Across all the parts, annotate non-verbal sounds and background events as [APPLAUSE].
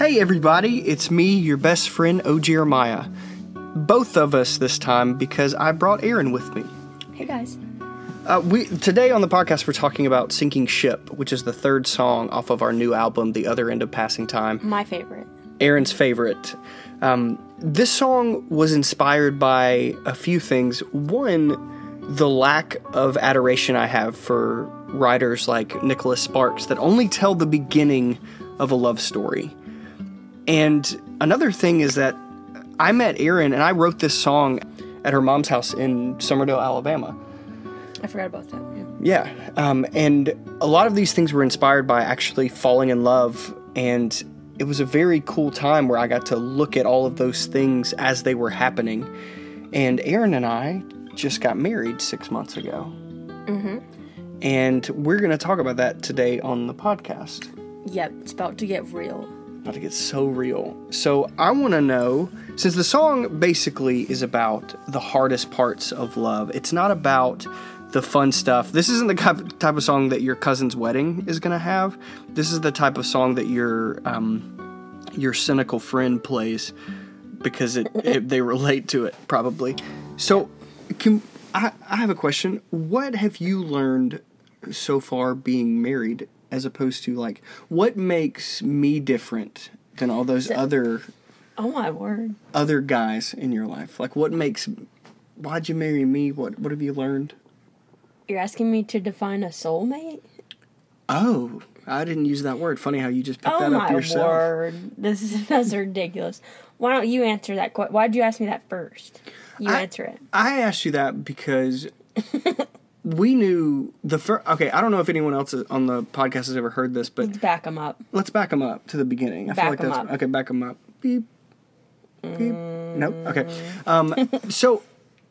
Hey everybody, it's me, your best friend O Jeremiah. Both of us this time because I brought Aaron with me. Hey guys. Uh, we today on the podcast we're talking about "Sinking Ship," which is the third song off of our new album, "The Other End of Passing Time." My favorite. Aaron's favorite. Um, this song was inspired by a few things. One, the lack of adoration I have for writers like Nicholas Sparks that only tell the beginning of a love story. And another thing is that I met Aaron and I wrote this song at her mom's house in Summerdale, Alabama. I forgot about that. Yeah. Yeah. Um, and a lot of these things were inspired by actually falling in love. And it was a very cool time where I got to look at all of those things as they were happening. And Aaron and I just got married six months ago. Mm-hmm. And we're going to talk about that today on the podcast. Yep, it's about to get real. About to get so real. So I want to know since the song basically is about the hardest parts of love, it's not about the fun stuff. This isn't the type of song that your cousin's wedding is going to have. This is the type of song that your um, your cynical friend plays because it, [LAUGHS] it they relate to it probably. So, can I, I have a question. What have you learned so far being married as opposed to like what makes me different than all those other Oh my word. other guys in your life? Like what makes why'd you marry me? What what have you learned? You're asking me to define a soulmate? Oh, I didn't use that word. Funny how you just picked Oh that up my yourself. word. This is [LAUGHS] that's ridiculous. Why don't you answer that question? Why'd you ask me that first? You I- answer it. I asked you that because [LAUGHS] we knew the first. Okay, I don't know if anyone else on the podcast has ever heard this, but Let's back them up. let's back them up to the beginning. I feel Back like 'em that's up. okay. Back them up. Beep. Beep. Nope. Okay. Um, so,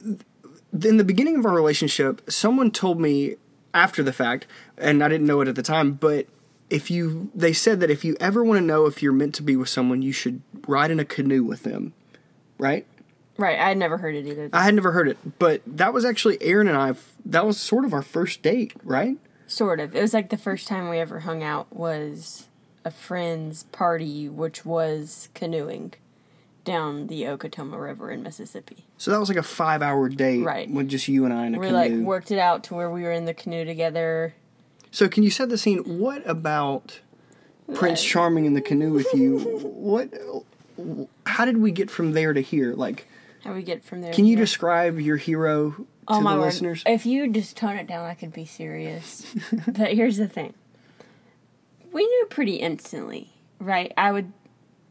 th- in the beginning of our relationship, someone told me after the fact, and I didn't know it at the time, but if you, they said that if you ever want to know if you're meant to be with someone, you should ride in a canoe with them, right? Right, I had never heard it either. I had never heard it, but that was actually Aaron and I. That was sort of our first date, right? Sort of. It was like the first time we ever hung out was a friend's party, which was canoeing down the Okatoma River in Mississippi. So that was like a five-hour date, Right. With just you and I in a We canoe. like worked it out to where we were in the canoe together. So can you set the scene? What about Prince Charming in the canoe with you? [LAUGHS] What? How did we get from there to here? Like, How we get from there? can you here? describe your hero Oh the my word. listeners? If you just tone it down, I could be serious. [LAUGHS] but here's the thing. We knew pretty instantly, right? I would,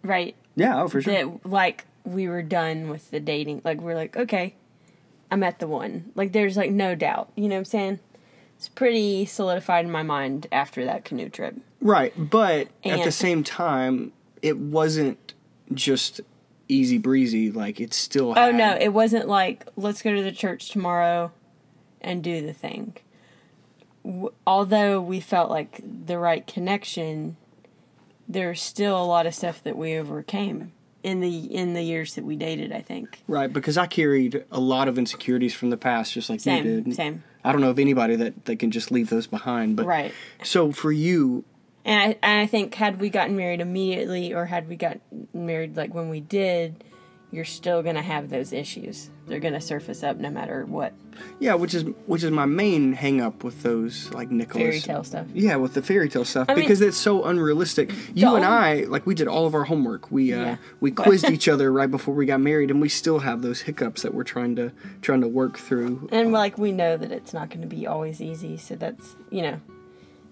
right? Yeah, oh for sure. That like we were done with the dating. Like we're like, okay, I'm at the one. Like there's like no doubt. You know what I'm saying? It's pretty solidified in my mind after that canoe trip. Right, but at the same time, it wasn't just easy breezy. Like it still. Oh had- no, it wasn't like let's go to the church tomorrow and do the thing. W- although we felt like the right connection, there's still a lot of stuff that we overcame in the in the years that we dated. I think Right, because I carried a lot of insecurities from the past, just like same, you did. same, I don't know of anybody that, that can just leave those behind. But right. so for you, And I and I think had we gotten married immediately, or had we got married like when we did, you're still gonna have those issues. They're gonna surface up no matter what yeah, which is which is my main hang up with those like Nicholas fairy tale stuff. Yeah, with the fairy tale stuff I mean- because it's so unrealistic. You and I, like, we did all of our homework. We uh, Yeah. we quizzed [LAUGHS] each other right before we got married, and we still have those hiccups that we're trying to trying to work through. And like we know that it's not going to be always easy, so that's you know,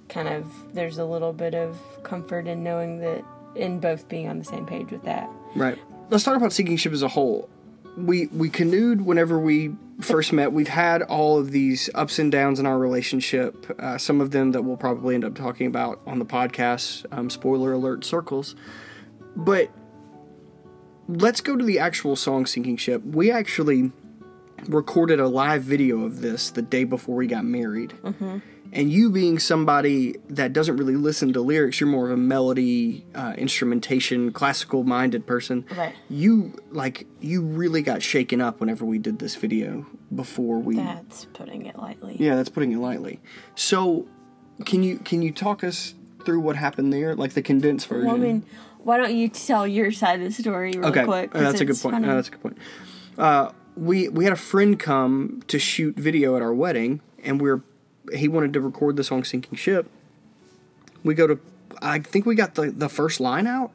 kind of there's a little bit of comfort in knowing that in both being on the same page with that. Right. Let's talk about Sinking Ship as a whole. We we canoed whenever we first met. We've had all of these ups and downs in our relationship. Uh, some of them that we'll probably end up talking about on the podcast. Um, spoiler alert: circles. But let's go to the actual song "Sinking Ship." We actually recorded a live video of this the day before we got married. And you being somebody that doesn't really listen to lyrics, you're more of a melody, uh, instrumentation, classical minded person. Right. You like you really got shaken up whenever we did this video before we. That's putting it lightly. Yeah, that's putting it lightly. So, can you can you talk us through what happened there, like the condensed version? Well, I mean, why don't you tell your side of the story real okay, quick? Uh, that's a good point. Uh, that's a good point. Uh, we we had a friend come to shoot video at our wedding, and we're he wanted to record the song "Sinking Ship." We go to, I think we got the the first line out,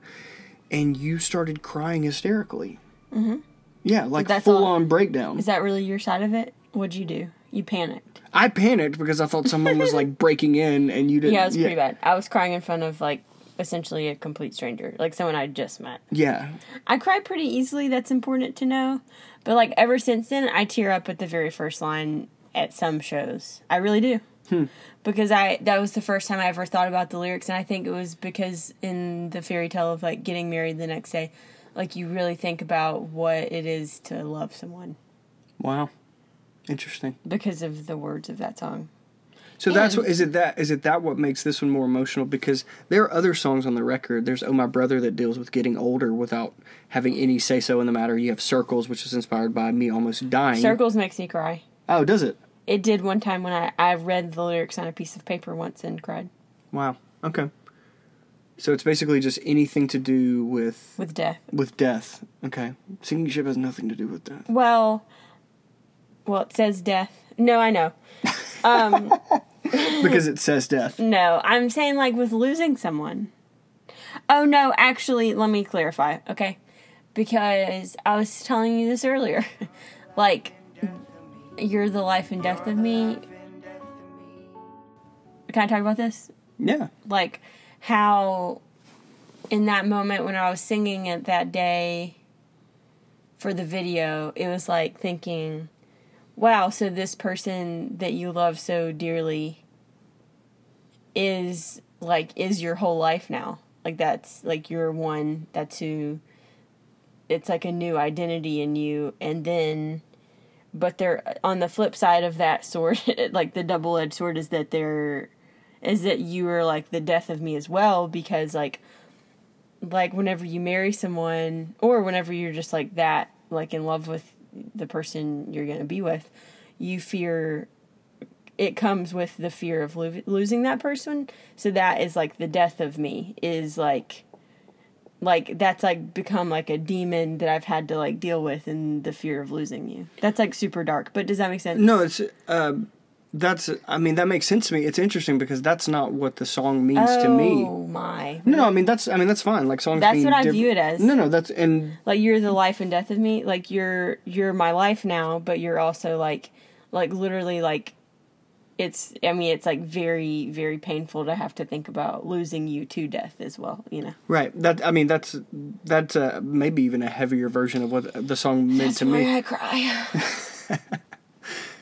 and you started crying hysterically. Mm-hmm. Yeah, like That's full all- on breakdown. Is that really your side of it? What'd you do? You panicked. I panicked because I thought someone was like [LAUGHS] breaking in, and you didn't. Yeah, it was pretty bad. I was crying in front of like essentially a complete stranger, like someone I just met. Yeah, I cry pretty easily. That's important to know. But like ever since then, I tear up at the very first line at some shows. I really do. Hmm. Because I that was the first time I ever thought about the lyrics, and I think it was because in the fairy tale of like getting married the next day, like you really think about what it is to love someone wow, interesting. because of the words of that song. So that's And- what is it that is it that what makes this one more emotional because there are other songs on the record. There's Oh My Brother that deals with getting older without having any say so in the matter. You have Circles which is inspired by me almost dying. Circles makes me cry. Oh, does it? It did one time when I, I read the lyrics on a piece of paper once and cried Wow. Okay. So it's basically just anything to do with with death. with death. Okay. Sinking ship has nothing to do with that. Well, well, it says death. No, I know. Um, [LAUGHS] because it says death. No, I'm saying like with losing someone. Oh no, actually, let me clarify, okay? Because I was telling you this earlier. [LAUGHS] like you're the life and death of me. Can I talk about this? Yeah. Like how in that moment when I was singing it that day for the video, it was like thinking, wow, so this person that you love so dearly is like is your whole life now. Like that's like you're one that's who it's like a new identity in you and then but they're on the flip side of that sword [LAUGHS] like the double edged sword is that they're is that you are like the death of me as well because like like whenever you marry someone or whenever you're just like that like in love with the person you're going to be with you fear it comes with the fear of lo- losing that person. So that is like the death of me is like like that's like become like a demon that I've had to like deal with in the fear of losing you. That's like super dark, but does that make sense? No, it's uh, that's I mean that makes sense to me. It's interesting because that's not what the song means to me. Oh my. No, no, I mean that's I mean that's fine. Like songs. That's what I diff- view it as. No, no, that's and Like you're the life and death of me. Like you're you're my life now, but you're also like like literally like it's I mean it's like very very painful to have to think about losing you to death as well, you know. right. That I mean that's that's uh, maybe even a heavier version of what the song meant That's to why me. I cry. [LAUGHS]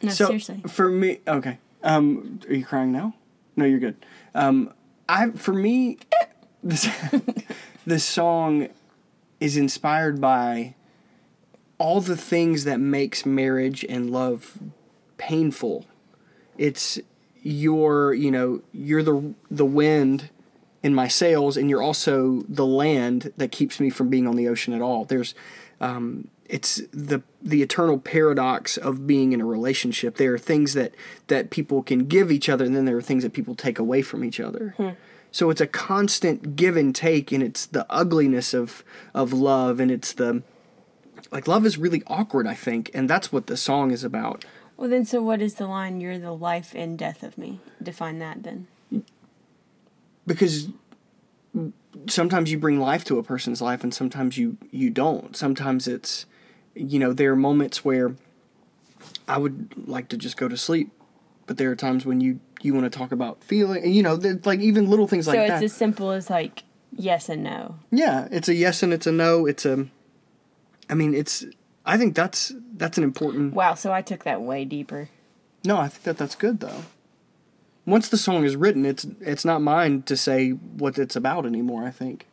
no, so seriously. for me, okay. Um, are you crying now? No, you're good. Um, I for me, [LAUGHS] this this song is inspired by all the things that makes marriage and love painful. It's you're you know you're the the wind in my sails, and you're also the land that keeps me from being on the ocean at all. There's um, it's the the eternal paradox of being in a relationship. There are things that that people can give each other, and then there are things that people take away from each other. So it's a constant give and take, and it's the ugliness of of love, and it's the like love is really awkward. I think, and that's what the song is about. Well then so what is the line you're the life and death of me? Define that then. because sometimes you bring life to a person's life and sometimes you you don't sometimes it's you know there are moments where i would like to just go to sleep but there are times when you you want to talk about feeling you know like even little things like that. so it's as simple as like yes and no. yeah it's a yes and it's a no it's a i mean it's i think that's that's an important Wow, so I took that way deeper. no i think that that's good though once the song is written it's it's not mine to say what it's about anymore i think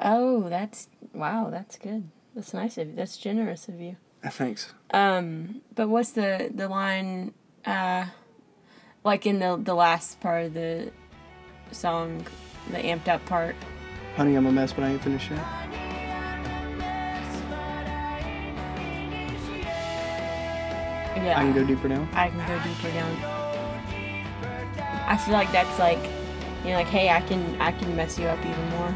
Oh, that's wow, that's good. That's nice of you. That's generous of you. Uh, thanks Um, but what's the the line uh like in the the last part of the song, the amped up part? honey i'm a mess but i ain't finished yet Yeah. I can go deeper down. I can go deeper down. I feel like that's like You're like, hey, I can I can mess you up even more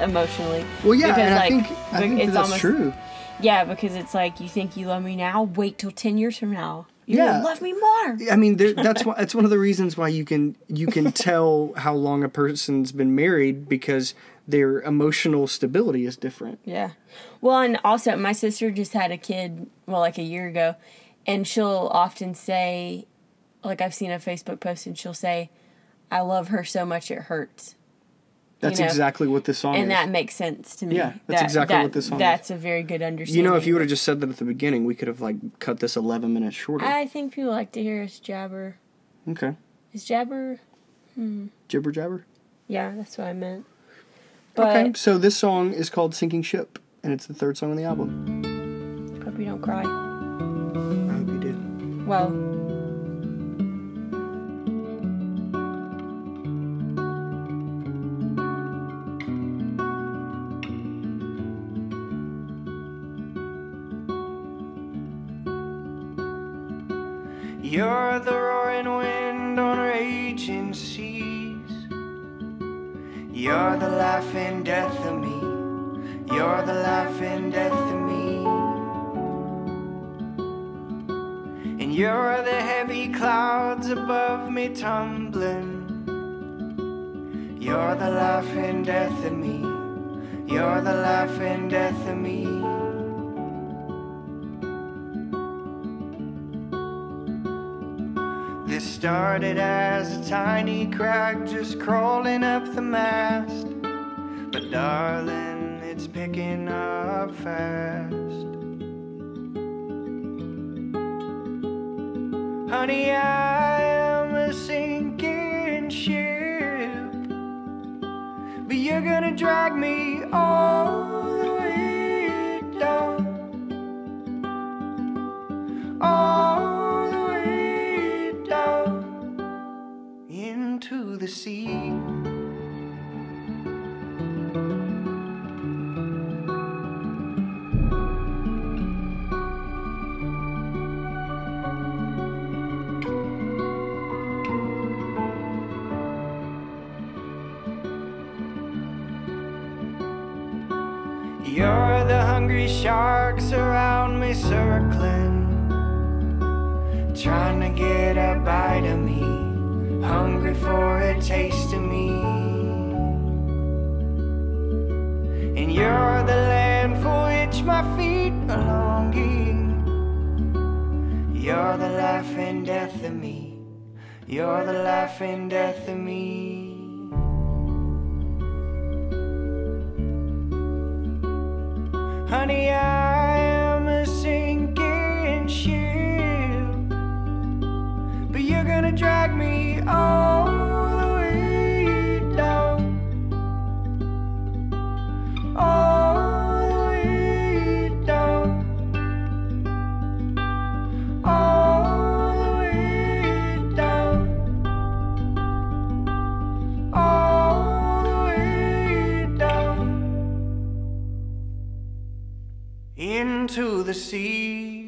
[LAUGHS] emotionally. Well, yeah, Because, and I like, think I think it's that's almost- true. Yeah, because it's like you think you love me now. Wait till ten years from now. You're Yeah. love me more. I mean, there, that's why that's one of the reasons why you can you can tell how long a person's been married because their emotional stability is different. Yeah. Well, and also my sister just had a kid, well, like a year ago, and she'll often say, like I've seen a Facebook post, and she'll say, "I love her so much it hurts," That's know, exactly what this song and is. And that makes sense to me. Yeah, that's That- exactly that- what this song is. That's a very good understanding. you know, if you would have just said that at the beginning, we could have like cut this eleven minutes shorter. I think people like to hear us jabber. okay, Is jabber? Hmm. jibber jabber. Yeah, that's what I meant. But okay, so this song is called "Sinking Ship," and it's the third song on the album. hope you don't cry. Well, You're the roaring wind on raging seas. You're the life and death of me. You're the life and death of me. You're the heavy clouds above me tumbling. You're the life and death of me. You're the life and death of me. This started as a tiny crack just crawling up the mast. But darling, it's picking up fast. Honey, I am a sinking ship. But you're gonna drag me all the way down. All the way down into the sea. Hungry sharks around me circling, trying to get a bite of me, hungry for a taste of me. And you're the land for which my feet are longing. You're the life and death of me. You're the life and death of me. Honey, I see